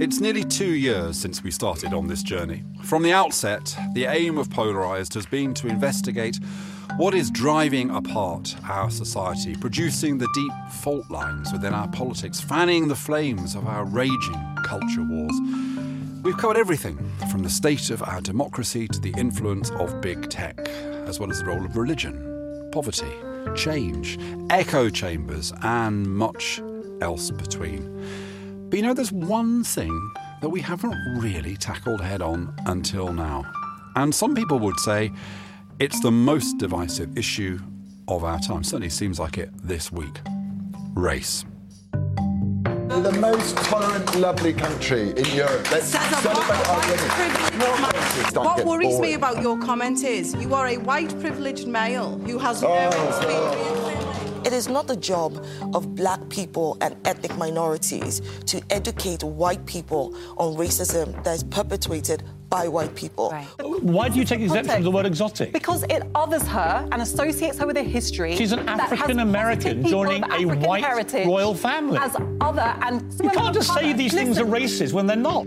It's nearly two years since we started on this journey. From the outset, the aim of Polarised has been to investigate what is driving apart our society, producing the deep fault lines within our politics, fanning the flames of our raging culture wars. We've covered everything from the state of our democracy to the influence of big tech, as well as the role of religion, poverty, change, echo chambers, and much else between. But you know, there's one thing that we haven't really tackled head on until now. And some people would say it's the most divisive issue of our time. Certainly seems like it this week race. The most tolerant, lovely country in Europe. Let's celebrate our women. What worries me about your comment is you are a white privileged male who has no Oh. experience. It is not the job of black people and ethnic minorities to educate white people on racism that is perpetuated by white people. Uh, why do you take exception to the word exotic? Because it others her and associates her with a history. She's an African American joining of a white heritage royal family. As other and You can't just say these things are Listen, racist when they're not.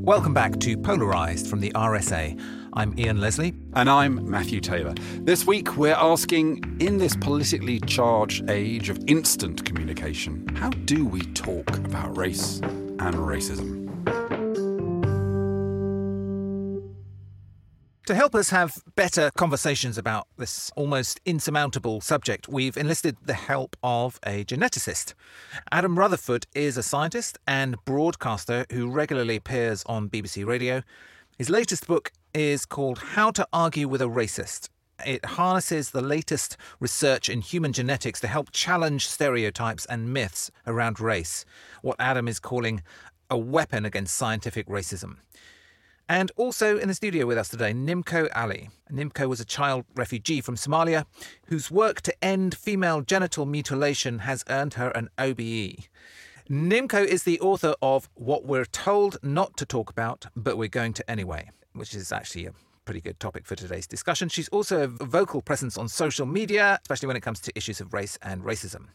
Welcome back to Polarised from the RSA. I'm Ian Leslie. And I'm Matthew Taylor. This week, we're asking in this politically charged age of instant communication, how do we talk about race and racism? To help us have better conversations about this almost insurmountable subject, we've enlisted the help of a geneticist. Adam Rutherford is a scientist and broadcaster who regularly appears on BBC Radio. His latest book is called How to Argue with a Racist. It harnesses the latest research in human genetics to help challenge stereotypes and myths around race, what Adam is calling a weapon against scientific racism. And also in the studio with us today, Nimco Ali. Nimco was a child refugee from Somalia whose work to end female genital mutilation has earned her an OBE. Nimco is the author of What We're Told Not to Talk About, But We're Going to Anyway, which is actually a pretty good topic for today's discussion. She's also a vocal presence on social media, especially when it comes to issues of race and racism.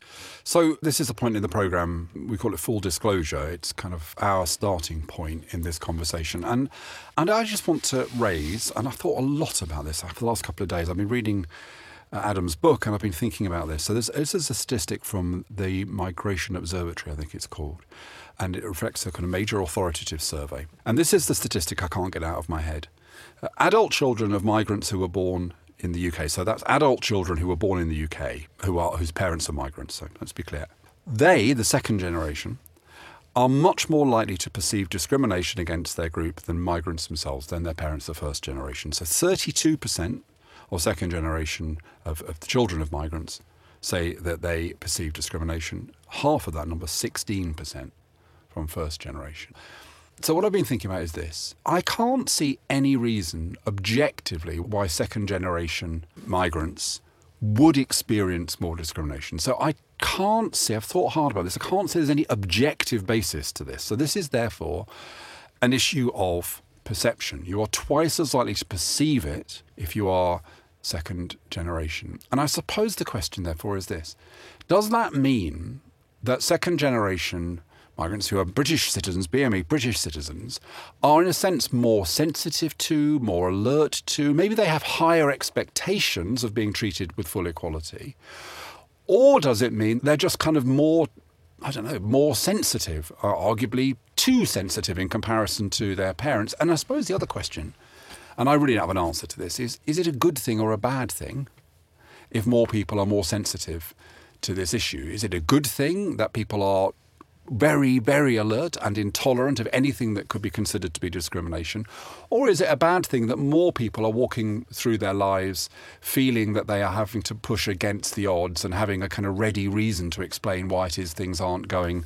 So, this is a point in the programme, we call it full disclosure. It's kind of our starting point in this conversation. And, and I just want to raise, and I've thought a lot about this for the last couple of days. I've been reading Adam's book and I've been thinking about this. So, this, this is a statistic from the Migration Observatory, I think it's called. And it reflects a kind of major authoritative survey. And this is the statistic I can't get out of my head. Uh, adult children of migrants who were born in the UK, so that's adult children who were born in the UK, who are whose parents are migrants. So let's be clear. They, the second generation, are much more likely to perceive discrimination against their group than migrants themselves, than their parents, the first generation. So 32% of second generation of, of the children of migrants say that they perceive discrimination. Half of that number, 16%, from first generation. So, what I've been thinking about is this I can't see any reason objectively why second generation migrants would experience more discrimination. So, I can't see, I've thought hard about this, I can't say there's any objective basis to this. So, this is therefore an issue of perception. You are twice as likely to perceive it if you are second generation. And I suppose the question, therefore, is this Does that mean that second generation migrants who are British citizens, BME British citizens, are in a sense more sensitive to, more alert to, maybe they have higher expectations of being treated with full equality? Or does it mean they're just kind of more, I don't know, more sensitive, or arguably too sensitive in comparison to their parents? And I suppose the other question, and I really don't have an answer to this, is is it a good thing or a bad thing if more people are more sensitive to this issue? Is it a good thing that people are very, very alert and intolerant of anything that could be considered to be discrimination? Or is it a bad thing that more people are walking through their lives feeling that they are having to push against the odds and having a kind of ready reason to explain why it is things aren't going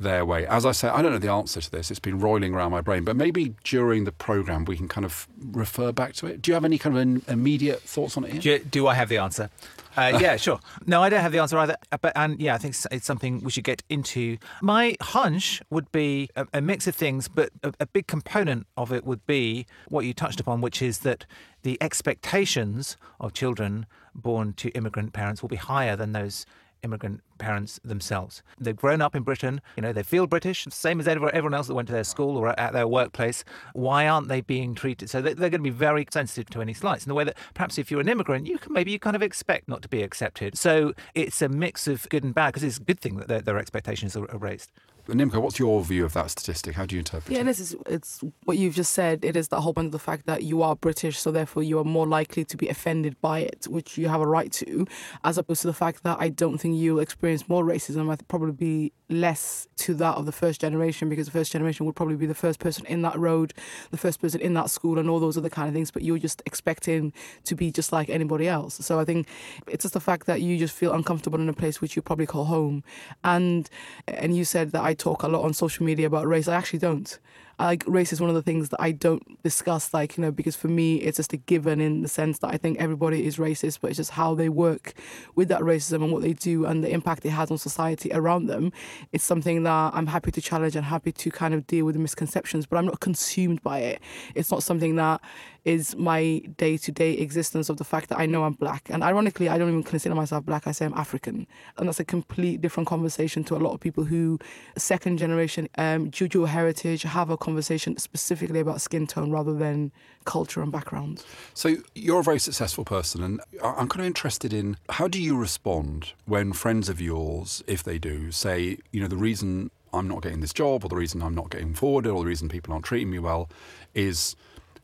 their way? As I say, I don't know the answer to this. It's been roiling around my brain, but maybe during the programme we can kind of refer back to it. Do you have any kind of an immediate thoughts on it? Do, do I have the answer? Uh, yeah, sure. No, I don't have the answer either. Uh, But and yeah, I think it's, it's something we should get into. My hunch would be a, a mix of things, but a, a big component of it would be what you touched upon, which is that the expectations of children born to immigrant parents will be higher than those immigrant parents themselves. They've grown up in Britain, you know, they feel British, same as everyone else that went to their school or at their workplace. Why aren't they being treated? So they're going to be very sensitive to any slights in the way that perhaps if you're an immigrant, you can maybe you kind of expect not to be accepted. So it's a mix of good and bad because it's a good thing that their, their expectations are raised. Nimco, what's your view of that statistic? How do you interpret yeah, it? Yeah, this is it's what you've just said. It is the whole point of the fact that you are British, so therefore you are more likely to be offended by it, which you have a right to, as opposed to the fact that I don't think you'll experience more racism. I probably be less to that of the first generation because the first generation would probably be the first person in that road, the first person in that school, and all those other kind of things. But you're just expecting to be just like anybody else. So I think it's just the fact that you just feel uncomfortable in a place which you probably call home, and and you said that I talk a lot on social media about race. I actually don't like race is one of the things that I don't discuss, like, you know, because for me, it's just a given in the sense that I think everybody is racist, but it's just how they work with that racism and what they do and the impact it has on society around them. It's something that I'm happy to challenge and happy to kind of deal with the misconceptions, but I'm not consumed by it. It's not something that is my day to day existence of the fact that I know I'm black. And ironically, I don't even consider myself black, I say I'm African. And that's a complete different conversation to a lot of people who, second generation, um, heritage, have a conversation specifically about skin tone rather than culture and background. So you're a very successful person, and I'm kind of interested in how do you respond when friends of yours, if they do, say, you know, the reason I'm not getting this job, or the reason I'm not getting forward, or the reason people aren't treating me well, is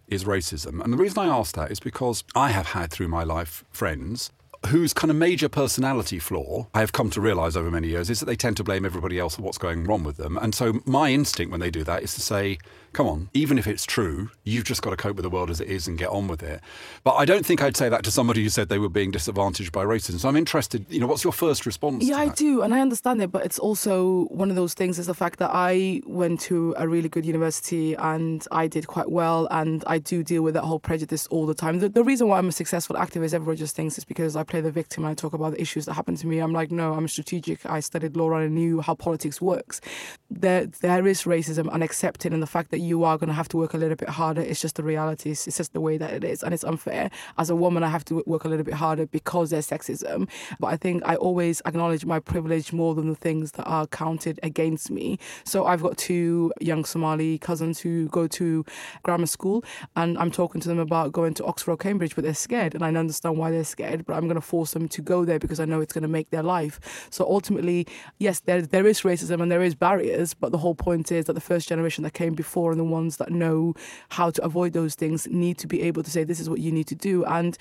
is racism. And the reason I ask that is because I have had through my life friends whose kind of major personality flaw I have come to realize over many years is that they tend to blame everybody else for what's going wrong with them. And so my instinct when they do that is to say, come on, even if it's true, you've just got to cope with the world as it is and get on with it. But I don't think I'd say that to somebody who said they were being disadvantaged by racism. So I'm interested, you know, what's your first response? Yeah, I do. And I understand it. But it's also one of those things is the fact that I went to a really good university and I did quite well. And I do deal with that whole prejudice all the time. The, the reason why I'm a successful activist, everyone just thinks, is because I play the victim and I talk about the issues that happen to me. I'm like, no, I'm strategic. I studied law and I knew how politics works. There, there is racism and unaccepted in the fact that you are going to have to work a little bit harder. It's just the reality. It's, it's just the way that it is, and it's unfair. As a woman, I have to work a little bit harder because there's sexism. But I think I always acknowledge my privilege more than the things that are counted against me. So I've got two young Somali cousins who go to grammar school, and I'm talking to them about going to Oxford or Cambridge, but they're scared, and I understand why they're scared. But I'm going to force them to go there because I know it's going to make their life. So ultimately, yes, there there is racism and there is barriers, but the whole point is that the first generation that came before and the ones that know how to avoid those things need to be able to say this is what you need to do. And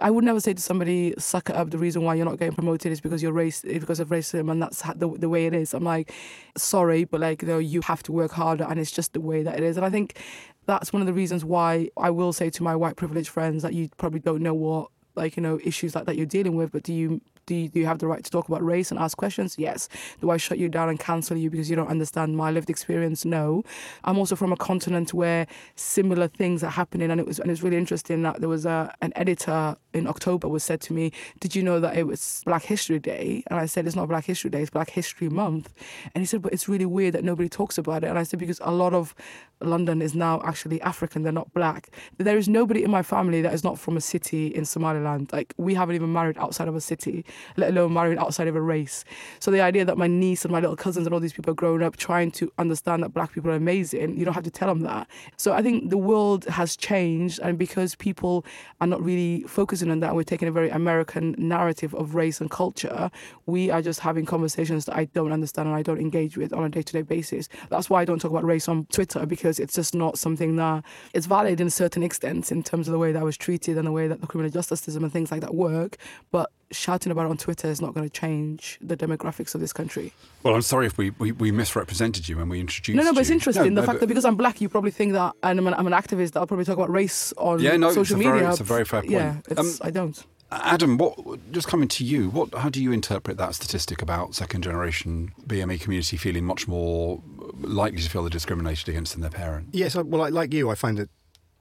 I would never say to somebody, "Suck it up." The reason why you're not getting promoted is because you're race, because of racism, and that's the, the way it is. I'm like, sorry, but like, you know, you have to work harder, and it's just the way that it is. And I think that's one of the reasons why I will say to my white privileged friends that you probably don't know what like you know issues like that you're dealing with but do you do you, do you have the right to talk about race and ask questions? Yes. Do I shut you down and cancel you because you don't understand my lived experience? No. I'm also from a continent where similar things are happening, and it was and it's really interesting that there was a an editor in October was said to me, "Did you know that it was Black History Day?" And I said, "It's not Black History Day; it's Black History Month." And he said, "But it's really weird that nobody talks about it." And I said, "Because a lot of London is now actually African; they're not black. There is nobody in my family that is not from a city in Somaliland. Like we haven't even married outside of a city." Let alone marrying outside of a race. So the idea that my niece and my little cousins and all these people are growing up trying to understand that black people are amazing, you don't have to tell them that. So I think the world has changed, and because people are not really focusing on that, we're taking a very American narrative of race and culture. We are just having conversations that I don't understand and I don't engage with on a day-to-day basis. That's why I don't talk about race on Twitter because it's just not something that is valid in a certain extent in terms of the way that I was treated and the way that the criminal justice system and things like that work. But shouting about it on Twitter is not going to change the demographics of this country. Well, I'm sorry if we, we, we misrepresented you when we introduced No, no, but it's interesting. No, the no, fact that because I'm black, you probably think that and I'm an, I'm an activist, that I'll probably talk about race on Yeah, no, social a media. very- it's a very fair point. Yeah, it's, Um, I don't. Adam, what just coming to you? What how do you interpret that statistic about second generation BME community feeling much more likely to feel they're discriminated against than their parents? Yes, well, like you, I find it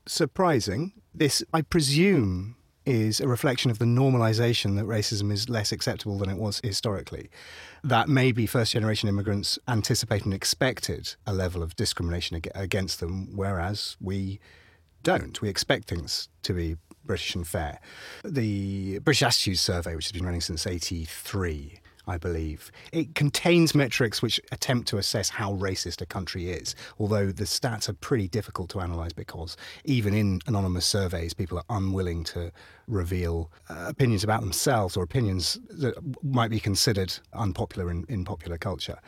surprising. This, I presume, is a reflection of the normalisation that racism is less acceptable than it was historically. That maybe first generation immigrants anticipate and expected a level of discrimination against them, whereas we don't. We expect things to be British and fair. The British Attitudes Survey, which has been running since 83, I believe. It contains metrics which attempt to assess how racist a country is, although the stats are pretty difficult to analyse because even in anonymous surveys, people are unwilling to reveal uh, opinions about themselves or opinions that might be considered unpopular in, in popular culture.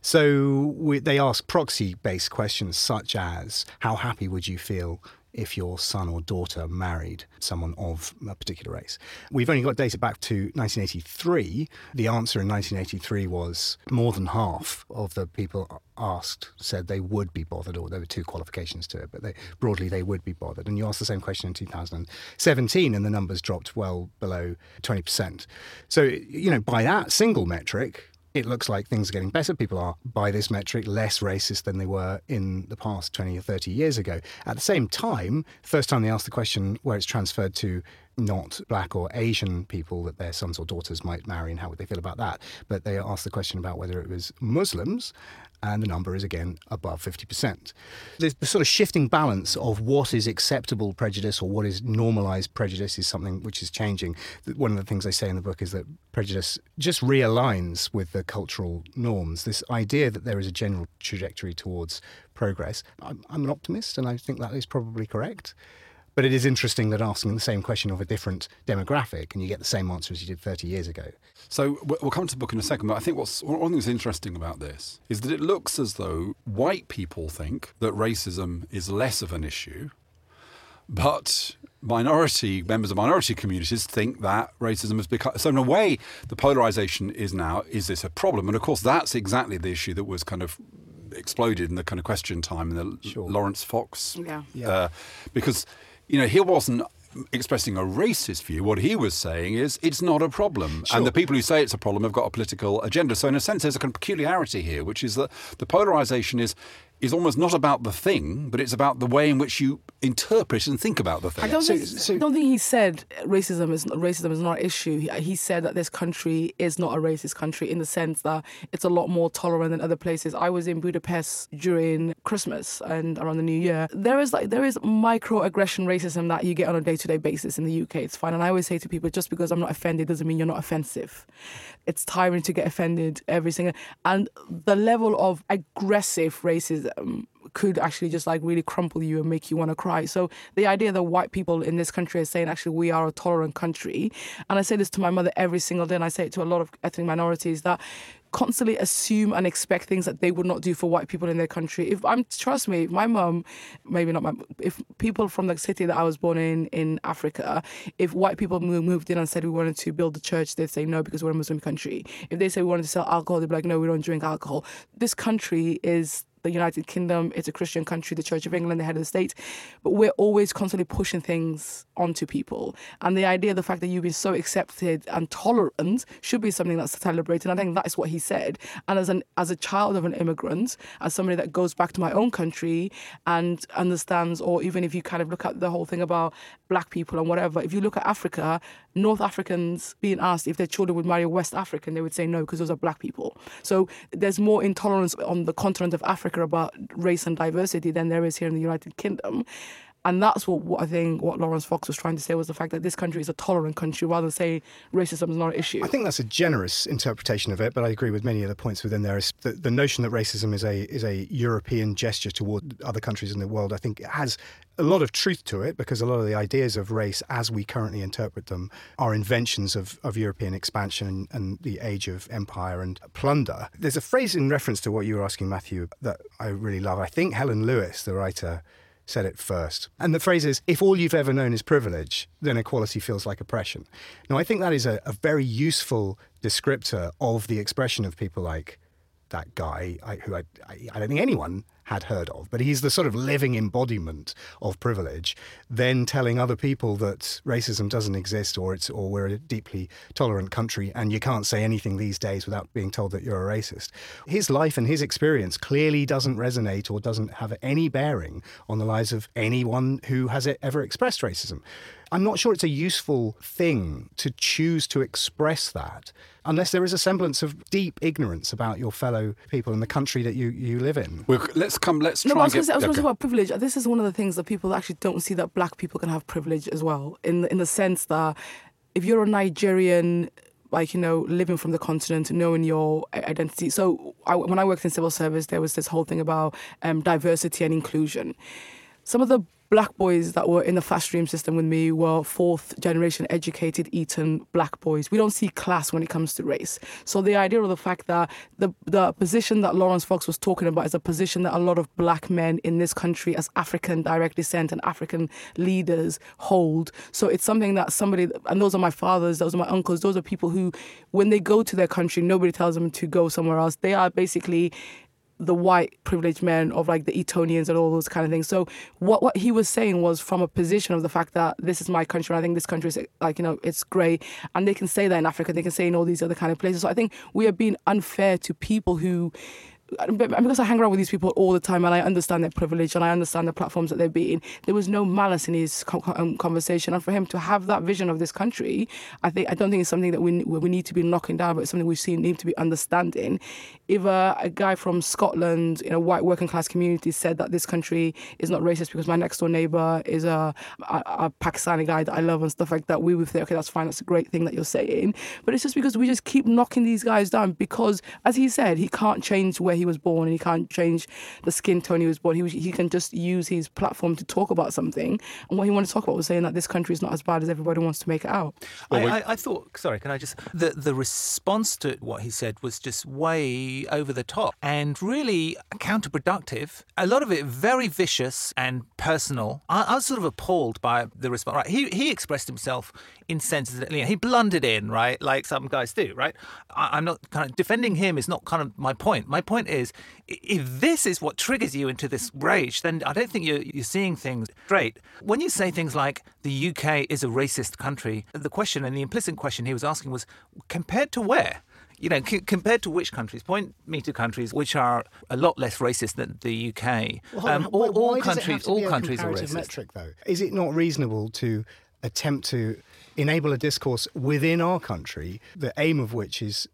So we, they ask proxy based questions such as How happy would you feel if your son or daughter married someone of a particular race. We've only got data back to 1983. The answer in 1983 was more than half of the people asked said they would be bothered, or there were two qualifications to it, but they, broadly they would be bothered. And you asked the same question in 2017, and the numbers dropped well below 20%. So, you know, by that single metric, it looks like things are getting better. People are, by this metric, less racist than they were in the past 20 or 30 years ago. At the same time, first time they asked the question where it's transferred to not black or Asian people that their sons or daughters might marry and how would they feel about that. But they asked the question about whether it was Muslims, and the number is again above 50%. The, the sort of shifting balance of what is acceptable prejudice or what is normalized prejudice is something which is changing. One of the things I say in the book is that prejudice just realigns with the cultural norms. This idea that there is a general trajectory towards progress. I'm, I'm an optimist, and I think that is probably correct. But it is interesting that asking the same question of a different demographic and you get the same answer as you did 30 years ago. So we'll come to the book in a second, but I think what's one thing that's interesting about this is that it looks as though white people think that racism is less of an issue, but minority members of minority communities think that racism has become so in a way the polarization is now is this a problem and of course that's exactly the issue that was kind of exploded in the kind of question time in the sure. Laurence Fox yeah. yeah. Uh, because you know, he wasn't expressing a racist view. What he was saying is it's not a problem. Sure. And the people who say it's a problem have got a political agenda. So, in a sense, there's a kind of peculiarity here, which is that the polarization is is almost not about the thing, but it's about the way in which you interpret and think about the thing. I don't, so, think, so, I don't think he said racism is racism is not an issue. He, he, said that this country is not a racist country in the sense that it's a lot more tolerant than other places. I was in Budapest during Christmas and around the New Year. There is like there is microaggression racism that you get on a day to day basis in the UK. It's fine, and I always say to people, just because I'm not offended doesn't mean you're not offensive. It's tiring to get offended every single and the level of aggressive racism um, could actually just like really crumple you and make you want to cry. So the idea that white people in this country are saying actually we are a tolerant country, and I say this to my mother every single day, and I say it to a lot of ethnic minorities that constantly assume and expect things that they would not do for white people in their country. If I'm trust me, my mum, maybe not my, if people from the city that I was born in in Africa, if white people moved in and said we wanted to build a church, they'd say no because we're a Muslim country. If they say we wanted to sell alcohol, they'd be like no, we don't drink alcohol. This country is the United Kingdom, it's a Christian country, the Church of England, the head of the state, but we're always constantly pushing things onto people. And the idea, the fact that you've been so accepted and tolerant should be something that's celebrated. And I think that is what he said. And as an as a child of an immigrant, as somebody that goes back to my own country and understands, or even if you kind of look at the whole thing about black people and whatever, if you look at Africa, North Africans being asked if their children would marry a West African, they would say no because those are black people. So there's more intolerance on the continent of Africa about race and diversity than there is here in the United Kingdom. And that's what, what, I think what Laurence Fox was trying to say was the fact that this country is a tolerant country rather than say racism is not an issue. I think that's a generous interpretation of it, but I agree with many of the points within there. Is the, the notion that racism is a is a European gesture toward other countries in the world. I think has a lot of truth to it because a lot of the ideas of race as we currently interpret them are inventions of, of European expansion and, the age of empire and plunder. There's a phrase in reference to what you were asking, Matthew, that I really love. I think Helen Lewis, the writer, said it first. And the phrase is if all you've ever known is privilege, then equality feels like oppression. Now, I think that is a, a very useful descriptor of the expression of people like that guy I, who I, I, I don't think anyone had heard of, but he's the sort of living embodiment of privilege, then telling other people that racism doesn't exist or it's or we're a deeply tolerant country and you can't say anything these days without being told that you're a racist. His life and his experience clearly doesn't resonate or doesn't have any bearing on the lives of anyone who has ever expressed racism. I'm not sure it's a useful thing to choose to express that unless there is a semblance of deep ignorance about your fellow people in the country that you, you live in. Well, let's come, let's no, try I was going to say, about privilege. This is one of the things that people actually don't see that black people can have privilege as well, in, in the sense that if you're a Nigerian like you know living from the continent, knowing your identity. So I, when I worked in civil service, there was this whole thing about um, diversity and inclusion. Some of the black boys that were in the fast stream system with me were fourth generation educated Eton black boys. We don't see class when it comes to race. So the idea of the fact that the the position that Laurence Fox was talking about is a position that a lot of black men in this country as African direct descent and African leaders hold. So it's something that somebody and those are my fathers, those are my uncles, those are people who when they go to their country, nobody tells them to go somewhere else. They are basically the white privileged men of like the Etonians and all those kind of things. So what what he was saying was from a position of the fact that this is my country and I think this country is like you know it's great and they can say that in Africa they can say in all these other kind of places. So I think we are being unfair to people who because I hang around with these people all the time and I understand their privilege and I understand the platforms that they're being, there was no malice in his um, conversation. And for him to have that vision of this country, I think I don't think it's something that we we need to be knocking down, but it's something we see need to be understanding. If a, a guy from Scotland in a white working class community said that this country is not racist because my next door neighbor is a, a, a Pakistani guy that I love and stuff like that, we would say, okay, that's fine, that's a great thing that you're saying. But it's just because we just keep knocking these guys down because, as he said, he can't change where he was born and he can't change the skin tone he was born. He, was, he can just use his platform to talk about something. And what he wanted to talk about was saying that this country is not as bad as everybody wants to make it out. I, I, I thought, sorry, can I just, the, the response to what he said was just way over the top and really counterproductive. A lot of it very vicious and personal. I, I was sort of appalled by the response. Right, he, he expressed himself in senses that you know, he blundered in, right, like some guys do, right. I, I'm not kind of defending him is not kind of my point. My point is, if this is what triggers you into this rage, then I don't think you're, you're seeing things straight. When you say things like the UK is a racist country, the question and the implicit question he was asking was compared to where? you know, c- compared to which countries? Point me to countries which are a lot less racist than the UK. Well, um, all, all countries, all countries are racist. Metric, though, is it not reasonable to attempt to enable a discourse within our country, the aim of which is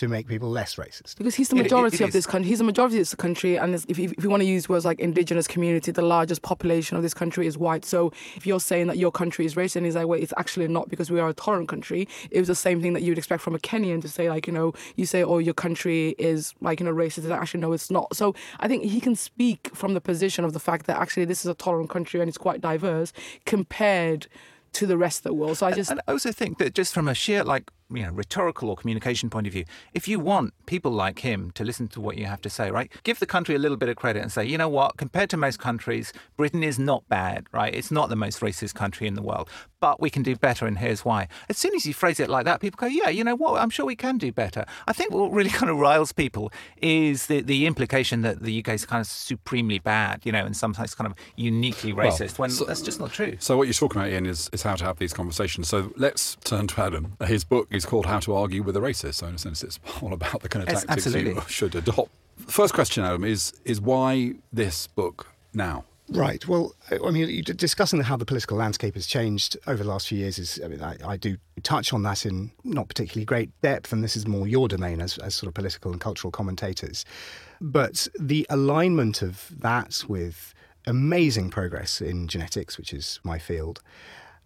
to make people less racist. Because he's the majority it, it, it of this country. He's the majority of this country, and if, if, if you want to use words like indigenous community, the largest population of this country is white. So if you're saying that your country is racist, and he's like, wait, it's actually not because we are a tolerant country. It was the same thing that you would expect from a Kenyan to say, like, you know, you say, oh, your country is like, you know, racist. And actually, no, it's not. So I think he can speak from the position of the fact that actually this is a tolerant country and it's quite diverse compared to the rest of the world. So I just and, and I also think that just from a sheer like you know rhetorical or communication point of view, if you want people like him to listen to what you have to say, right, give the country a little bit of credit and say, you know what, compared to most countries, Britain is not bad, right? It's not the most racist country in the world, but we can do better, and here's why. As soon as you phrase it like that, people go, yeah, you know what, I'm sure we can do better. I think what really kind of riles people is the the implication that the UK is kind of supremely bad, you know, and sometimes kind of uniquely racist well, when so, that's just not true. So what you're talking about, Ian, is, is how to have these conversations. So let's turn to Adam. His book is called How to Argue with a Racist. So in a sense, it's all about the kind of yes, tactics absolutely. you should adopt. First question, Adam, is is why this book now? Right. Well, I mean, discussing how the political landscape has changed over the last few years is, I mean, I, I, do touch on that in not particularly great depth, and this is more your domain as, as sort of political and cultural commentators. But the alignment of that with amazing progress in genetics, which is my field,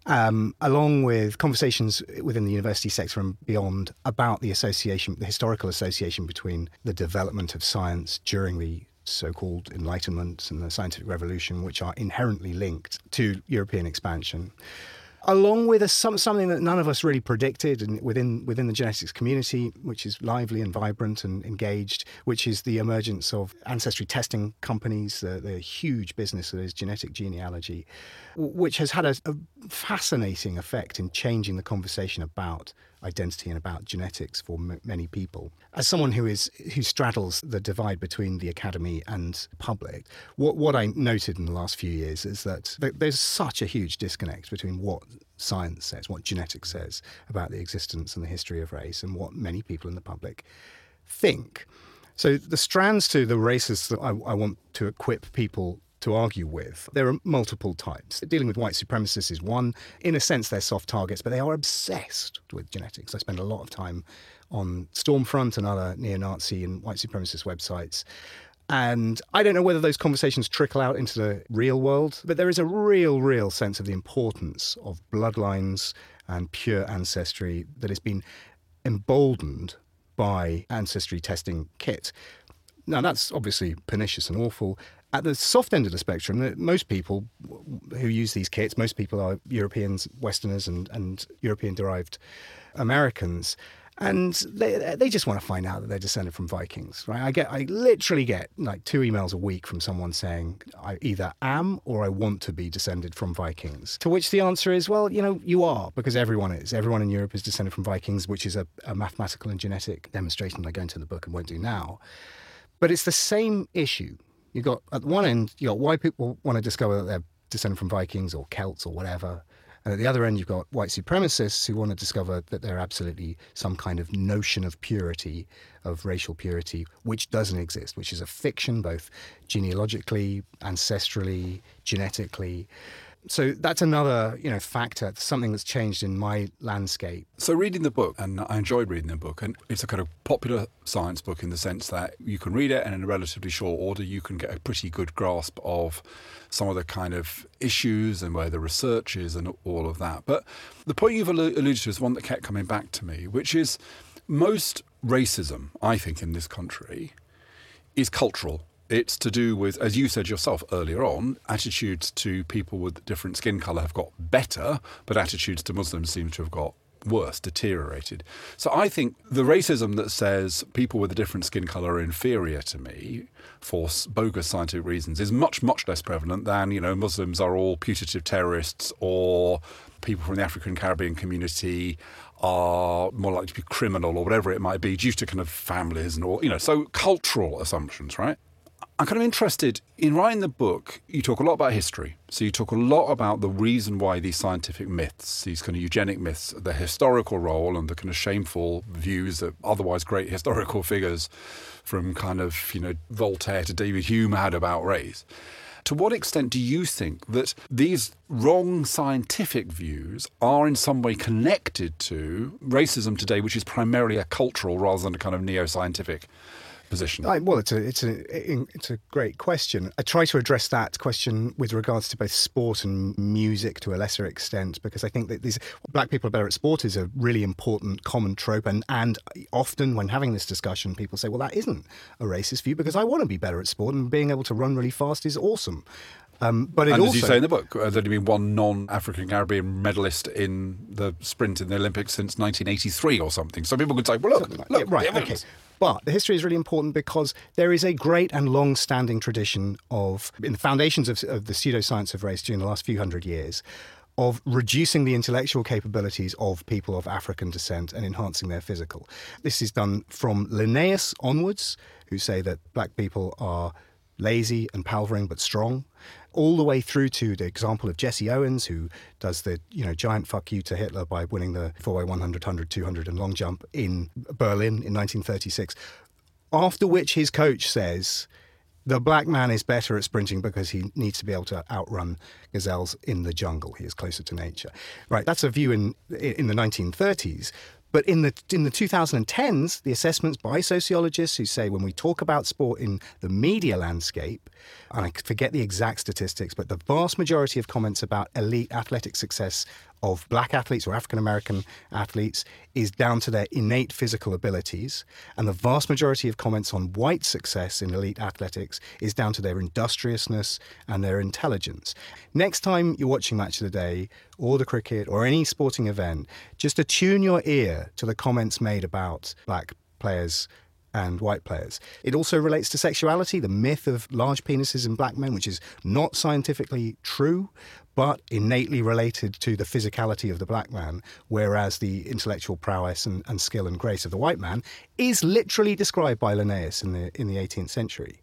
um, along with conversations within the university sector and beyond about the association, the historical association between the development of science during the so-called Enlightenment and the scientific revolution, which are inherently linked to European expansion along with a, some, something that none of us really predicted and within within the genetics community, which is lively and vibrant and engaged, which is the emergence of ancestry testing companies, the, the huge business that is genetic genealogy, which has had a, a fascinating effect in changing the conversation about identity and about genetics for m- many people. As someone who is who straddles the divide between the academy and public, what what I noted in the last few years is that there's such a huge disconnect between what science says, what genetics says about the existence and the history of race, and what many people in the public think. So the strands to the races that I, I want to equip people to argue with. There are multiple types. Dealing with white supremacists is one. In a sense, they're soft targets, but they are obsessed with genetics. I spend a lot of time on Stormfront and other neo Nazi and white supremacist websites. And I don't know whether those conversations trickle out into the real world, but there is a real, real sense of the importance of bloodlines and pure ancestry that has been emboldened by ancestry testing kit. Now, that's obviously pernicious and awful. At the soft end of the spectrum, uh, most people who use these kits, most people are Europeans, Westerners, and, and European derived Americans and they they just want to find out that they're descended from Vikings, right? I get I literally get like two emails a week from someone saying I either am or I want to be descended from Vikings. To which the answer is, well, you know, you are because everyone is. Everyone in Europe is descended from Vikings, which is a, a mathematical and genetic demonstration that I go into in the book and won't do now. But it's the same issue. You got at one end, you got why people want to discover that they're descended from Vikings or Celts or whatever. And at the other end, you've got white supremacists who want to discover that there absolutely some kind of notion of purity, of racial purity, which doesn't exist, which is a fiction, both genealogically, ancestrally, genetically so that's another you know factor something that's changed in my landscape. So reading the book and i enjoyed reading the book and it's a kind of popular science book in the sense that you can read it and in a relatively short order you can get a pretty good grasp of some of the kind of issues and where the research is and all of that. But the point you've alluded to is one that kept coming back to me which is most racism i think in this country is cultural it's to do with, as you said yourself earlier on, attitudes to people with different skin colour have got better, but attitudes to Muslims seem to have got worse, deteriorated. So I think the racism that says people with a different skin colour are inferior to me for bogus scientific reasons is much, much less prevalent than, you know, Muslims are all putative terrorists or people from the African Caribbean community are more likely to be criminal or whatever it might be due to kind of families and all, you know, so cultural assumptions, right? I'm kind of interested in writing the book. You talk a lot about history. So you talk a lot about the reason why these scientific myths, these kind of eugenic myths, the historical role and the kind of shameful views that otherwise great historical figures from kind of, you know, Voltaire to David Hume had about race. To what extent do you think that these wrong scientific views are in some way connected to racism today, which is primarily a cultural rather than a kind of neo scientific position? I, well, it's a it's a it's a great question. I try to address that question with regards to both sport and music to a lesser extent because I think that these black people are better at sport is a really important common trope, and and often when having this discussion, people say, well, that isn't a racist view because I want to be better at sport and being able to run really fast is awesome. Um, but and also, as you say in the book, uh, there's only been one non-African Caribbean medalist in the sprint in the Olympics since 1983 or something. So people could say, "Well, look, look, look right, okay." But the history is really important because there is a great and long standing tradition of, in the foundations of, of the pseudoscience of race during the last few hundred years, of reducing the intellectual capabilities of people of African descent and enhancing their physical. This is done from Linnaeus onwards, who say that black people are lazy and palvering but strong all the way through to the example of Jesse Owens, who does the you know giant fuck you to Hitler by winning the 4x100, 100, 200, and long jump in Berlin in 1936. After which his coach says, the black man is better at sprinting because he needs to be able to outrun gazelles in the jungle. He is closer to nature. Right, that's a view in in the 1930s. But in the in the 2010s, the assessments by sociologists who say when we talk about sport in the media landscape, and I forget the exact statistics, but the vast majority of comments about elite athletic success of black athletes or African American athletes is down to their innate physical abilities. And the vast majority of comments on white success in elite athletics is down to their industriousness and their intelligence. Next time you're watching Match of the Day or the cricket or any sporting event, just attune your ear to the comments made about black players and white players. It also relates to sexuality, the myth of large penises in black men, which is not scientifically true, but innately related to the physicality of the black man, whereas the intellectual prowess and, and skill and grace of the white man is literally described by Linnaeus in the in the 18th century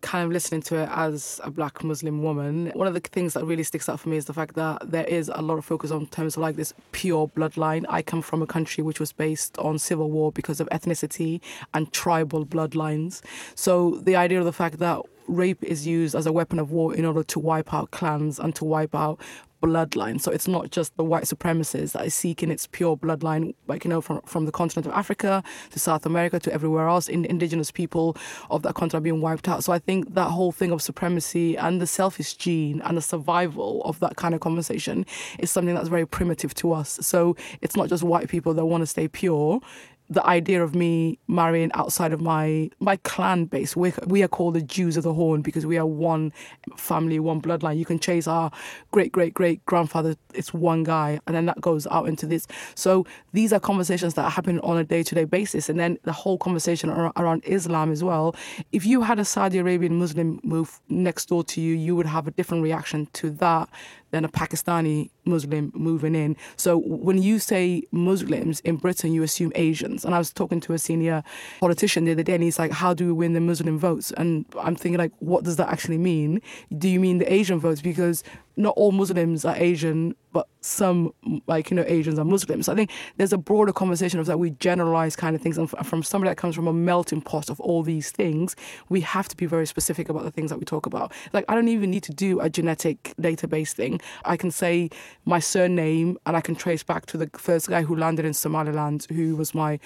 kind of listening to it as a black Muslim woman, one of the things that really sticks out for me is the fact that there is a lot of focus on terms of like this pure bloodline. I come from a country which was based on civil war because of ethnicity and tribal bloodlines. So the idea of the fact that rape is used as a weapon of war in order to wipe out clans and to wipe out bloodline. So it's not just the white supremacists that is seeking its pure bloodline, like, you know, from, from the continent of Africa to South America to everywhere else, in, indigenous people of that continent are being wiped out. So I think that whole thing of supremacy and the selfish gene and the survival of that kind of conversation is something that's very primitive to us. So it's not just white people that want to stay pure the idea of me marrying outside of my my clan base. We we are called the Jews of the Horn because we are one family, one bloodline. You can chase our great great great grandfather. It's one guy, and then that goes out into this. So these are conversations that happen on a day to day basis, and then the whole conversation around Islam as well. If you had a Saudi Arabian Muslim move next door to you, you would have a different reaction to that than a Pakistani Muslim moving in. So when you say Muslims in Britain, you assume Asians. And I was talking to a senior politician the other day, and he's like, "How do we win the Muslim votes?" And I'm thinking, like, what does that actually mean? Do you mean the Asian votes? Because not all Muslims are Asian, but some, like, you know, Asians are Muslims. So I think there's a broader conversation of that we generalize kind of things. And from somebody that comes from a melting pot of all these things, we have to be very specific about the things that we talk about. Like, I don't even need to do a genetic database thing. I can say my surname and I can trace back to the first guy who landed in Somaliland, who was my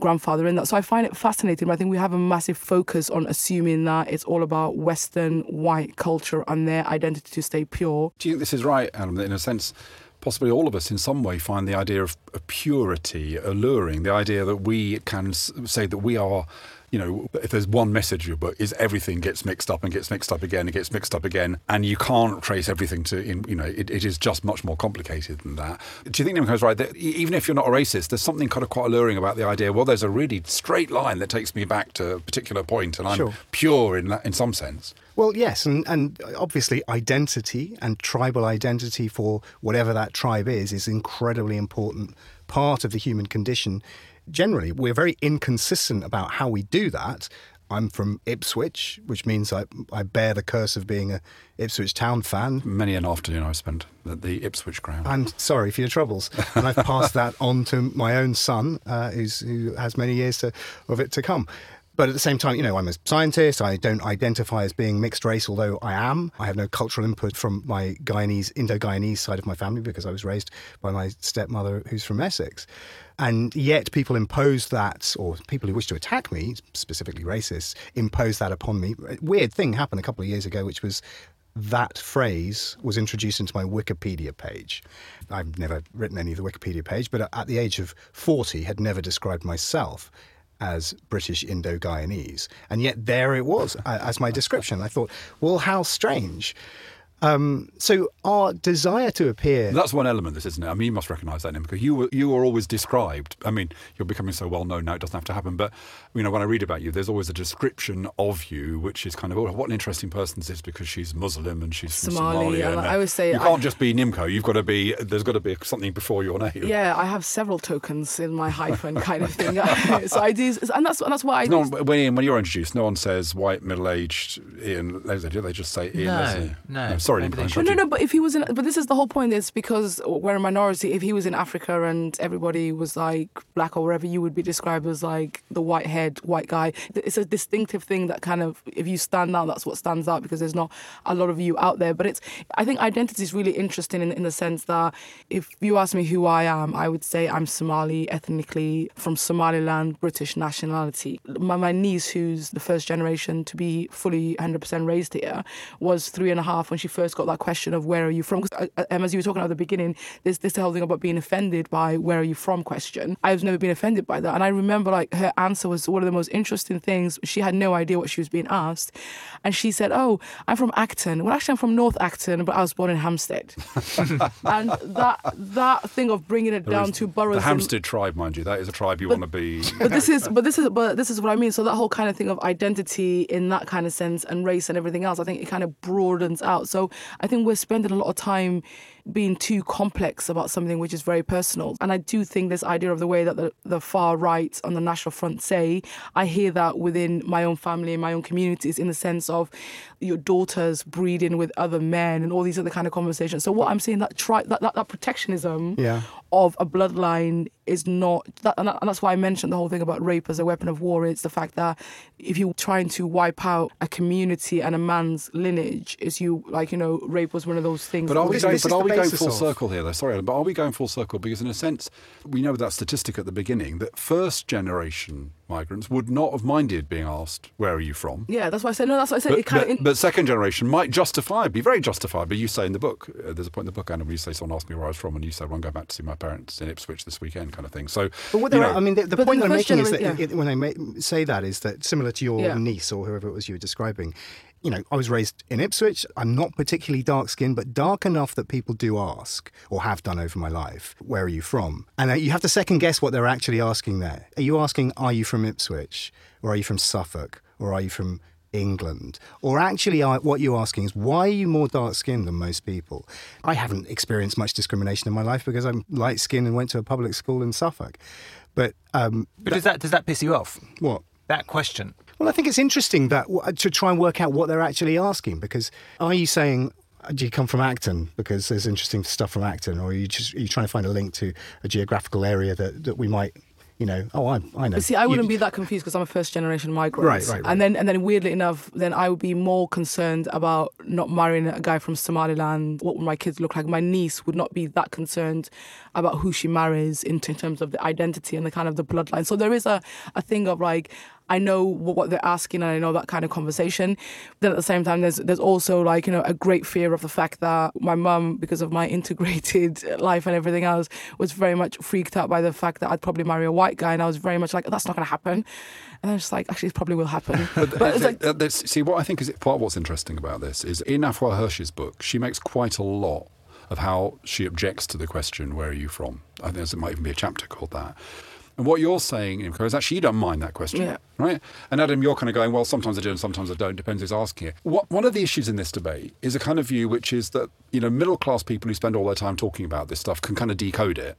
grandfather in that. So I find it fascinating. But I think we have a massive focus on assuming that it's all about Western white culture and their identity to stay pure. Do you think this is right, Adam? That in a sense, possibly all of us in some way find the idea of, purity alluring, the idea that we can say that we are. You know, if there's one message in your book, is everything gets mixed up and gets mixed up again and gets mixed up again, and you can't trace everything to, in, you know, it, it is just much more complicated than that. Do you think Nimco's right that even if you're not a racist, there's something kind of quite alluring about the idea? Well, there's a really straight line that takes me back to a particular point, and I'm Sure. pure in that, in some sense. Well, yes, and, and obviously identity and tribal identity for whatever that tribe is is incredibly important part of the human condition. Generally, we're very inconsistent about how we do that. I'm from Ipswich, which means I, I bear the curse of being a Ipswich Town fan. Many an afternoon I've spent at the Ipswich ground. I'm sorry for your troubles, and I've passed that on to my own son, uh, who's, who has many years to, of it to come. But at the same time, you know, I'm a scientist. I don't identify as being mixed race, although I am. I have no cultural input from my Guyanese, Indo-Guyanese side of my family because I was raised by my stepmother, who's from Essex. And yet, people impose that, or people who wish to attack me, specifically racists, impose that upon me. A weird thing happened a couple of years ago, which was that phrase was introduced into my Wikipedia page. I've never written any of the Wikipedia page, but at the age of 40, had never described myself as British Indo Guyanese. And yet there it was as my description. I thought, well, how strange. Um, so our desire to appear. That's one element, this isn't it? I mean, you must recognise that, Nim, because you were you were always described. I mean, you're becoming so well known now; it doesn't have to happen. But you know, when I read about you, there's always a description of you, which is kind of, oh, what an interesting person this is because she's Muslim and she's from Somali, Somalia. and and, I always say you I- can't just be Nimco. You've got to be. There's got to be something before your name. Yeah, I have several tokens in my hyphen kind of thing. so I do, and that's and that's why I No do. when, when you're introduced, no one says white, middle-aged Ian. They do. They just say Ian. No, Leslie. no. sorry, Maybe Nimco. They But no, interrupted no. But if he was in, but this is the whole point. Is because we're a minority. If he was in Africa and everybody was like black or wherever, you would be described as like the white head white guy. It's a distinctive thing that kind of, if you stand out, that's what stands out because there's not a lot of you out there. But it's, I think identity is really interesting in, in the sense that if you ask me who I am, I would say I'm Somali ethnically from Somaliland, British nationality. My, my niece, who's the first generation to be fully 100% raised here, was three and a half when she first got that question of where are you from? 'Cause, uh, uh, um, as you were talking at the beginning, there's this whole thing about being offended by where are you from question. I've never been offended by that. And I remember like her answer was one of the most interesting things. She had no idea what she was being asked. And she said, Oh, I'm from Acton. Well, actually, I'm from North Acton, but I was born in Hampstead. and that that thing of bringing it There down to boroughs. The and- Hampstead tribe, mind you, that is a tribe you want to be. but this is but this is but this is what I mean. So that whole kind of thing of identity in that kind of sense and race and everything else, I think it kind of broadens out. So I think we're spending a lot of time being too complex about something which is very personal. And I do think this idea of the way that the, the far right on the National Front say, I hear that within my own family and my own communities in the sense of your daughters breeding with other men and all these other kind of conversations. So what I'm saying that tri- that, that, that protectionism Yeah. of a bloodline is not that, and, that, and that's why I mentioned the whole thing about rape as a weapon of war. It's the fact that if you're trying to wipe out a community and a man's lineage, is you like you know rape was one of those things. But are we going, but are we going full of? circle here, though? Sorry, but are we going full circle? Because in a sense, we know that statistic at the beginning that first generation migrants would not have minded being asked, "Where are you from?" Yeah, that's why I said no. That's why I said But, it kind but, of. but second generation might justify, be very justified. But you say in the book, uh, there's a point in the book, Anna, where you say someone asked me where I was from, and you said, "Well, I'm going back to see my parents in Ipswich this weekend," kind of thing. So, But what you they're, I mean, the, the But point then I'm making is that genera- it, when I ma- say that is that similar to your Yeah. niece or whoever it was you were describing, you know, I was raised in Ipswich. I'm not particularly dark skinned, but dark enough that people do ask or have done over my life, where are you from? And uh, you have to second guess what they're actually asking there. Are you asking, are you from Ipswich? Or are you from Suffolk? Or are you from England? Or actually, what you're asking is, why are you more dark skinned than most people? I haven't experienced much discrimination in my life because I'm light skinned and went to a public school in Suffolk. But, um, But does that does that piss you off? what? That question. Well, I think it's interesting that to try and work out what they're actually asking. Because are you saying, do you come from Acton because there's interesting stuff from Acton, or are you just are you trying to find a link to a geographical area that, that we might, you know? Oh, I, I know. But see, I You- wouldn't be that confused because I'm a first generation migrant. Right, right, right. And then, and then, weirdly enough, then I would be more concerned about not marrying a guy from Somaliland. What would my kids look like? My niece would not be that concerned about who she marries in, in terms of the identity and the kind of the bloodline. So there is a, a thing of like. I know what they're asking and I know that kind of conversation. Then at the same time, there's there's also like you know a great fear of the fact that my mum, because of my integrated life and everything else, was very much freaked out by the fact that I'd probably marry a white guy, and I was very much like that's not going to happen. And I was just like, actually, it probably will happen. but it's like, Uh, see, what I think is part of what's interesting about this is in Afua Hirsch's book, she makes quite a lot of how she objects to the question, "Where are you from?" I think there might even be a chapter called that. And what you're saying, Nimco, is actually you don't mind that question, Yeah. right? And Adam, you're kind of going, well, sometimes I do and sometimes I don't. Depends who's asking it. What, one of the issues in this debate is a kind of view which is that you know middle class people who spend all their time talking about this stuff can kind of decode it.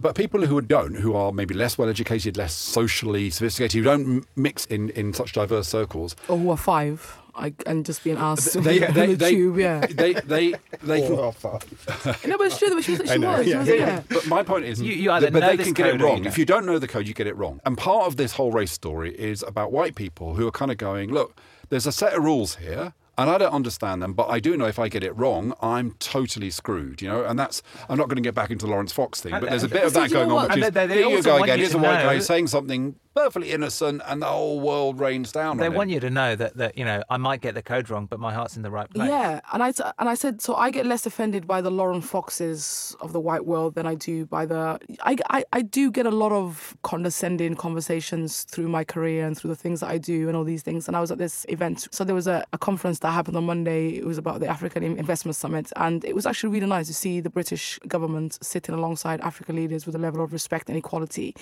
But people who don't, who are maybe less well educated, less socially sophisticated, who don't m- mix in, in such diverse circles, or who are five, I, and just being asked they, on they, the they, tube, yeah. they, they, they oh, can, oh, no, but it's true. She was, she know, was, yeah, she was yeah, yeah. But my point is, You- you either but know they this can get it code or you wrong. If you don't know the code, you get it wrong. And part of this whole race story is about white people who are kind of going, look, there's a set of rules here. And I don't understand them, but I do know if I get it wrong, I'm totally screwed, you know. And that's I'm not going to get back into the Laurence Fox thing, but there's a bit of that do you know going on, what? which And is they- they here you go again. Here's a white guy saying something perfectly innocent, and the whole world rains down They on want him. you to know that, that you know I might get the code wrong, but my heart's in the right place. Yeah, and I s- and I said so. I get less offended by the Laurence Foxes of the white world than I do by the. I, I I do get a lot of condescending conversations through my career and through the things that I do and all these things. And I was at this event, so there was a, a conference that happened on Monday. It was about the African Investment Summit, and it was actually really nice to see the British government sitting alongside African leaders with a level of respect and equality.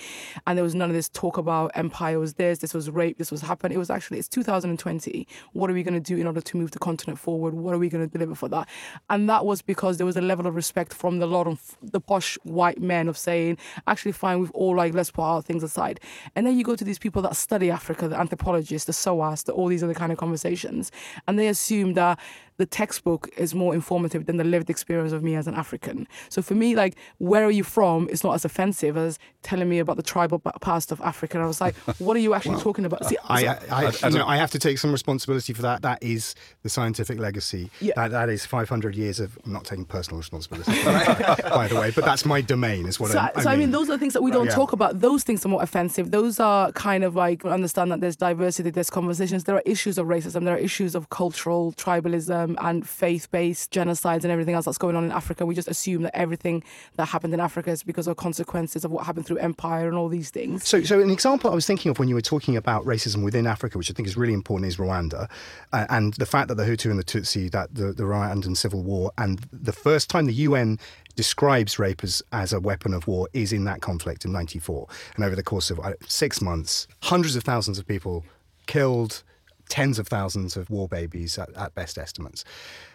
And there was none of this talk about empire was this, this was rape, this was happened. It was actually it's 2020. What are we going to do in order to move the continent forward? What are we going to deliver for that? And that was because there was a level of respect from the lot of the posh white men of saying, actually, fine, we've all like let's put our things aside. And then you go to these people that study Africa, the anthropologists, the SOAS, the, all these other kind of conversations, and they assume that the textbook is more informative than the lived experience of me as an African. So for me, like, where are you from It's not as offensive as telling me about the tribal past of Africa. And I was like, what are you actually talking about? See, I, so- I, I, you know, I have to take some responsibility for that. That is the scientific legacy. Yeah. That, that is 500 years of. I'm not taking personal responsibility, by the way, but that's my domain, is what so, I, so I mean, those are the things that we don't Yeah. talk about. Those things are more offensive. Those are kind of like understand that there's diversity, there's conversations. There are issues of racism. There are issues of cultural tribalism and faith-based genocides and everything else that's going on in Africa. We just assume that everything that happened in Africa is because of consequences of what happened through empire and all these things. So, so an example I was thinking of when you were talking about racism within Africa, which I think is really important, is Rwanda, uh, and the fact that the Hutu and the Tutsi, that the, the Rwandan civil war, and the first time the UN describes rape as, as a weapon of war is in that conflict in '94, and over the course of uh, six months, hundreds of thousands of people killed, tens of thousands of war babies at, at best estimates.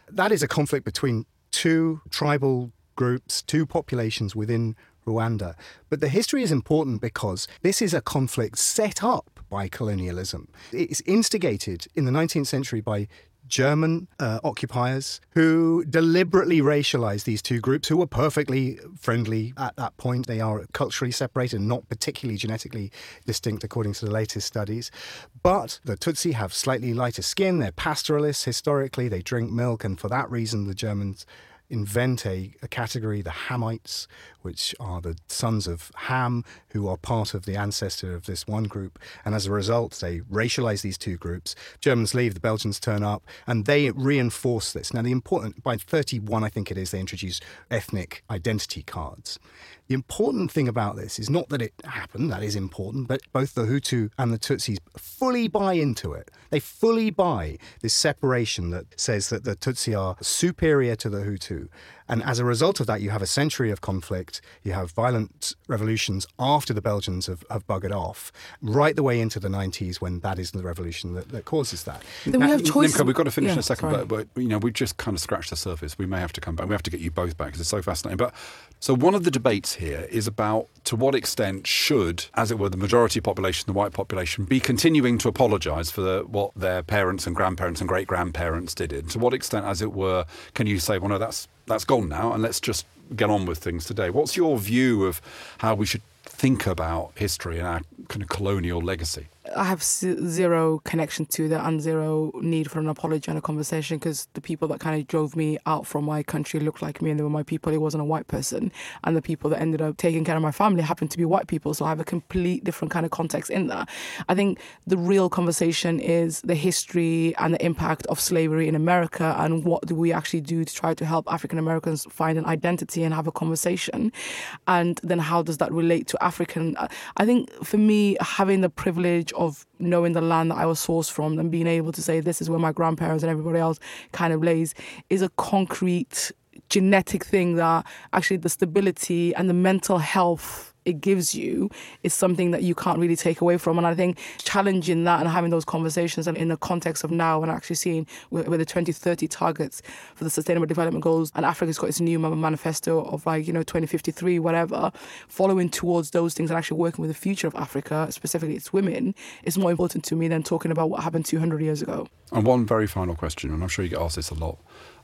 That is a conflict between two tribal groups, two populations within Rwanda. But the history is important because this is a conflict set up by colonialism. It's instigated in the 19th century by German uh, occupiers who deliberately racialized these two groups who were perfectly friendly at that point. They are culturally separated, not particularly genetically distinct according to the latest studies. But the Tutsi have slightly lighter skin, they're pastoralists historically, they drink milk, and for that reason, the Germans invent a, a category, the Hamites, which are the sons of Ham, who are part of the ancestor of this one group. And as a result, they racialize these two groups. Germans leave, the Belgians turn up, and they reinforce this. Now, the important, by 31, I think it is, they introduce ethnic identity cards. The important thing about this is not that it happened, that is important, but both the Hutu and the Tutsis fully buy into it. They fully buy this separation that says that the Tutsi are superior to the Hutu. And as a result of that, you have a century of conflict, you have violent revolutions after the Belgians have, have buggered off, right the way into the 90s when that is the revolution that, that causes that. Then we have choices. Nimco, we've got to finish Yeah, in a second, but, but you know we've just kind of scratched the surface. We may have to come back. We have to get you both back because it's so fascinating. But so one of the debates here is about to what extent should, as it were, the majority population, the white population, be continuing to apologise for the, what their parents and grandparents and great grandparents did. And to what extent, as it were, can you say, well, no, that's that's gone now, and let's just get on with things today. What's your view of how we should think about history and our kind of colonial legacy? I have zero connection to that and zero need for an apology and a conversation because the people that kind of drove me out from my country looked like me and they were my people. It wasn't a white person. And the people that ended up taking care of my family happened to be white people. So I have a complete different kind of context in that. I think the real conversation is the history and the impact of slavery in America and what do we actually do to try to help African Americans find an identity and have a conversation. And then how does that relate to African? Uh, I think for me, having the privilege of knowing the land that I was sourced from and being able to say this is where my grandparents and everybody else kind of lays is a concrete genetic thing that actually the stability and the mental health it gives you is something that you can't really take away from. And I think challenging that and having those conversations and in the context of now and actually seeing with the 2030 targets for the Sustainable Development Goals and Africa's got its new manifesto of like, you know, 2053, whatever, following towards those things and actually working with the future of Africa, specifically its women, is more important to me than talking about what happened 200 years ago. And one very final question, and I'm sure you get asked this a lot.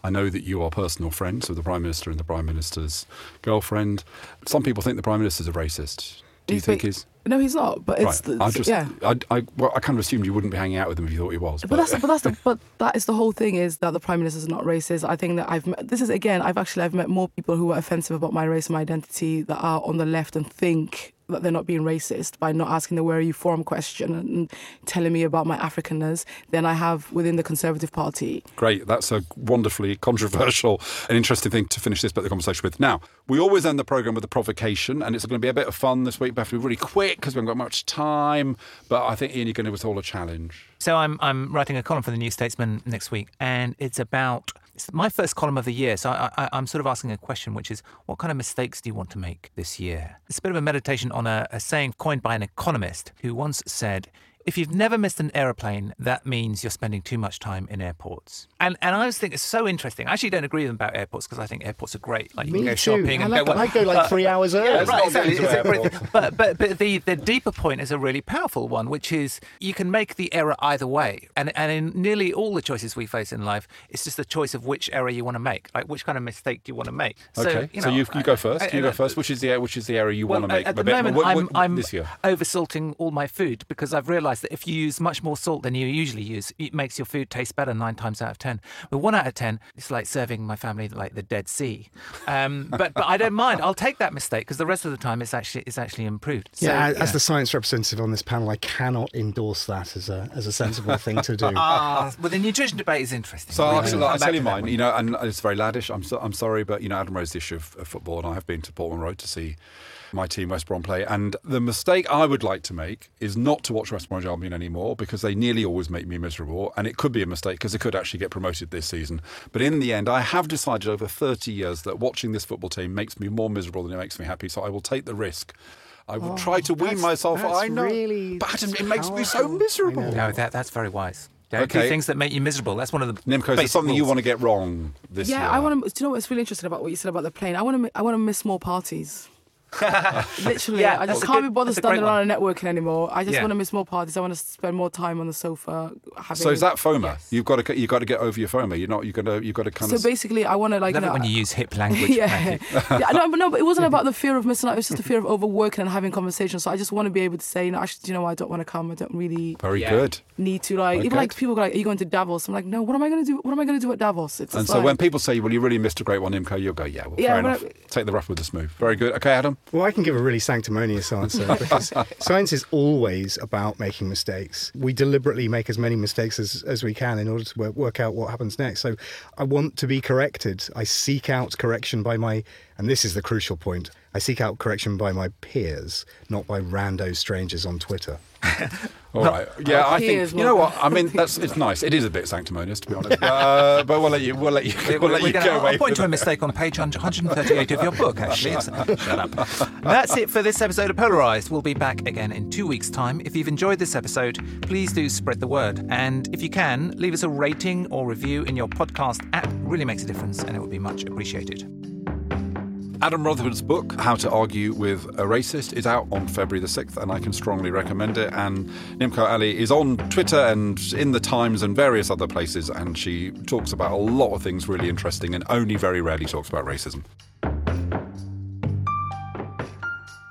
I know that you are personal friends with the Prime Minister and the Prime Minister's girlfriend. Some people think the Prime Minister's a racist. Do you He's think he's No, he's not. But it's right? the, I just, yeah. I, I, well, I kind of assumed you wouldn't be hanging out with him if you thought he was. But that's but that's the, but that is the whole thing is that the prime minister is not racist. I think that I've met, this is again I've actually I've met more people who are offensive about my race and my identity that are on the left and think that they're not being racist by not asking the where are you from question and telling me about my Africanness than I have within the Conservative Party. Great. That's a wonderfully controversial and interesting thing to finish this bit of the conversation with. Now, we always end the programme with a provocation, and it's going to be a bit of fun this week. We have to be really quick because we haven't got much time. But I think, Ian, you're going to give us all a challenge. So I'm I'm writing a column for the New Statesman next week, and it's about it's my first column of the year. So I, I'm sort of asking a question, which is, what kind of mistakes do you want to make this year? It's a bit of a meditation on a, a saying coined by an economist who once said. If you've never missed an aeroplane, that means you're spending too much time in airports. And and I always think it's so interesting. I actually don't agree with them about airports because I think airports are great. Like you Me can go too. shopping I and like- go. I go like three hours early. Yeah, right, exactly. It's great But but but the the deeper point is a really powerful one, which is you can make the error either way. And and in nearly all the choices we face in life, it's just the choice of which error you want to make. Like which kind of mistake do you want to make? Okay. you So, you, you go first. I- you I- go first. Which is the which is the area you well, want to make at the a bit moment, what- I'm, what- I'm this year? over-salting all my food because I've realised that if you use much more salt than you usually use, it makes your food taste better nine times out of ten. But one out of ten, it's like serving my family like the Dead Sea. Um, but but I don't mind. I'll take that mistake because the rest of the time it's actually it's actually improved. So, yeah, as- as the science representative on this panel, I cannot endorse that as a as a sensible thing to do. Ah, well, the nutrition debate is interesting. So We I'll, can I'll tell you mine. You know, and it's very laddish. I'm so, I'm sorry, but you know, Adam raised the issue of, of football, and I have been to Portman Road to see my team West Brom play. And the mistake I would like to make is not to watch West Bromwich Albion anymore because they nearly always make me miserable, and it could be a mistake because they could actually get promoted this season. But in the end, I have decided over 30 years that watching this football team makes me more miserable than it makes me happy. So I will take the risk. I will Oh, try to wean myself. I know, really but Adam, it makes me so miserable. No, that, that's very wise. Don't Okay. do things that make you miserable. That's one of the Nimco, is there basic something you want to get wrong this yeah, year? Yeah, I want to. Do you know what's really interesting about what you said about the plane? I want to. I want to miss more parties. Literally, Yeah, I just can't good- be bothered that's a great standing around and networking anymore. I just Yeah. want to miss more parties. I want to spend more time on the sofa. Having So is that FOMO? You've got to you've got to get over your FOMO. You're not. You're gonna. You've got to kind So of. basically, I want to like. Love you it when you use hip language. yeah. Yeah, no, but no, but it wasn't about the fear of missing out. It was just the fear of overworking and having conversations. So I just want to be able to say, you know, actually, you know? I don't want to come. I don't really Very Yeah. good. need to like. Very even like people go like, "Are you going to Davos?" I'm like, "No. What am I going to do? What am I going to do at Davos?" It's And just so like, when people say, "Well, you really missed a great one, Nimco," you'll go, "Yeah, well, Yeah, fair enough. I- Take the rough with the smooth." Very good. Okay, Adam. Well, I can give a really sanctimonious answer because science is always about making mistakes. We deliberately make as many mistakes as, as we can in order to work, work out what happens next. So I want to be corrected. I seek out correction by my, and this is the crucial point, I seek out correction by my peers, not by rando strangers on Twitter. All right. Yeah, I think you know what- what I mean. That's it's nice. It is a bit sanctimonious, to be honest. Uh, but we'll let you. We'll let you. We'll let you gonna- go I'll away. point to a mistake on page 138 of your book, actually. It's- Shut up. That's it for this episode of Polarised. We'll be back again in two weeks' time. If you've enjoyed this episode, please do spread the word. And if you can, leave us a rating or review in your podcast app. really makes a difference and it would be much appreciated. Adam Rutherford's book, How to Argue with a Racist, is out on February the 6th, and I can strongly recommend it. And Nimco Ali is on Twitter and in the Times and various other places, and she talks about a lot of things really interesting and only very rarely talks about racism.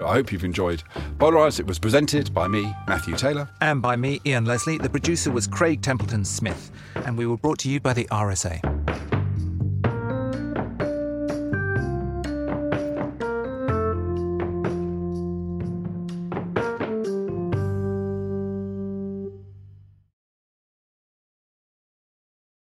I hope you've enjoyed Polarised. It was presented by me, Matthew Taylor. And by me, Ian Leslie. The producer was Craig Templeton Smith. And we were brought to you by the RSA.